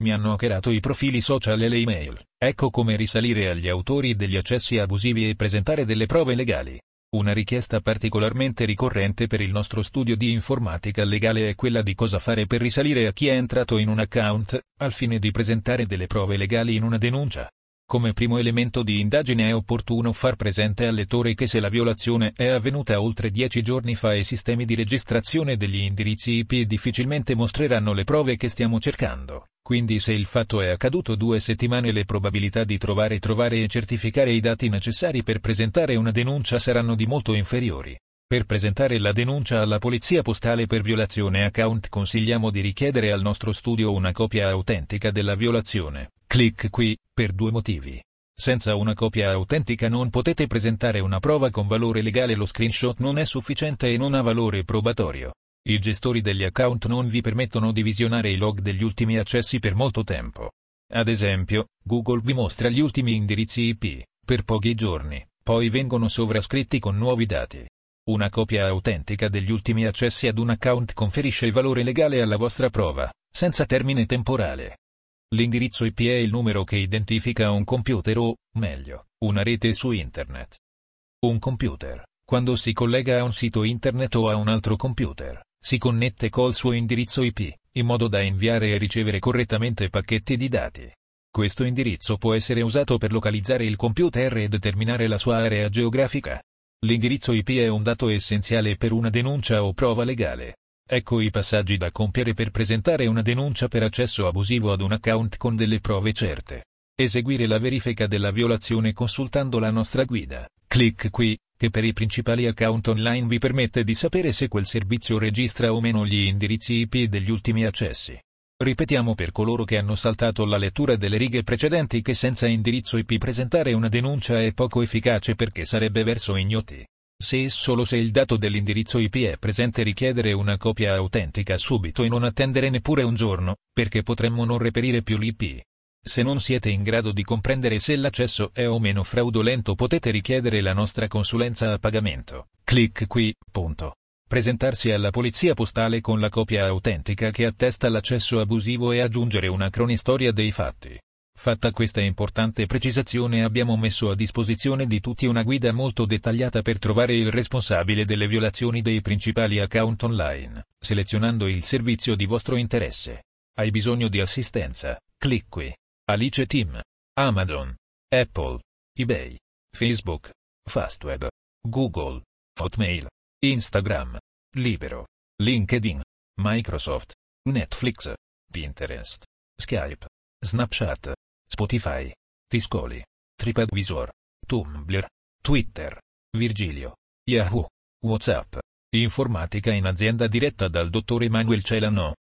Mi hanno hackerato i profili social e le email. Ecco come risalire agli autori degli accessi abusivi e presentare delle prove legali. Una richiesta particolarmente ricorrente per il nostro studio di informatica legale è quella di cosa fare per risalire a chi è entrato in un account, al fine di presentare delle prove legali in una denuncia. Come primo elemento di indagine è opportuno far presente al lettore che se la violazione è avvenuta oltre dieci giorni fa i sistemi di registrazione degli indirizzi IP difficilmente mostreranno le prove che stiamo cercando. Quindi se il fatto è accaduto due settimane le probabilità di trovare trovare e certificare i dati necessari per presentare una denuncia saranno di molto inferiori. Per presentare la denuncia alla polizia postale per violazione account consigliamo di richiedere al nostro studio una copia autentica della violazione. Clic qui, per due motivi. Senza una copia autentica non potete presentare una prova con valore legale lo screenshot non è sufficiente e non ha valore probatorio. I gestori degli account non vi permettono di visionare i log degli ultimi accessi per molto tempo. Ad esempio, Google vi mostra gli ultimi indirizzi IP, per pochi giorni, poi vengono sovrascritti con nuovi dati. Una copia autentica degli ultimi accessi ad un account conferisce valore legale alla vostra prova, senza termine temporale. L'indirizzo IP è il numero che identifica un computer o, meglio, una rete su Internet. Un computer, quando si collega a un sito Internet o a un altro computer, si connette col suo indirizzo IP, in modo da inviare e ricevere correttamente pacchetti di dati. Questo indirizzo può essere usato per localizzare il computer e determinare la sua area geografica. L'indirizzo IP è un dato essenziale per una denuncia o prova legale. Ecco i passaggi da compiere per presentare una denuncia per accesso abusivo ad un account con delle prove certe. Eseguire la verifica della violazione consultando la nostra guida. Clic qui, che per i principali account online vi permette di sapere se quel servizio registra o meno gli indirizzi IP degli ultimi accessi. Ripetiamo per coloro che hanno saltato la lettura delle righe precedenti che senza indirizzo IP presentare una denuncia è poco efficace perché sarebbe verso ignoti. Se e solo se il dato dell'indirizzo IP è presente richiedere una copia autentica subito e non attendere neppure un giorno, perché potremmo non reperire più l'IP. Se non siete in grado di comprendere se l'accesso è o meno fraudolento potete richiedere la nostra consulenza a pagamento. Clic qui, punto. Presentarsi alla polizia postale con la copia autentica che attesta l'accesso abusivo e aggiungere una cronistoria dei fatti. Fatta questa importante precisazione abbiamo messo a disposizione di tutti una guida molto dettagliata per trovare il responsabile delle violazioni dei principali account online, selezionando il servizio di vostro interesse. Hai bisogno di assistenza? Clic qui. Alice Team, Amazon, Apple, eBay, Facebook, Fastweb, Google, Hotmail, Instagram, Libero, LinkedIn, Microsoft, Netflix, Pinterest, Skype, Snapchat, Spotify, Tiscoli, TripAdvisor, Tumblr, Twitter, Virgilio, Yahoo, WhatsApp, informatica in azienda diretta dal dottor Emanuel Celano.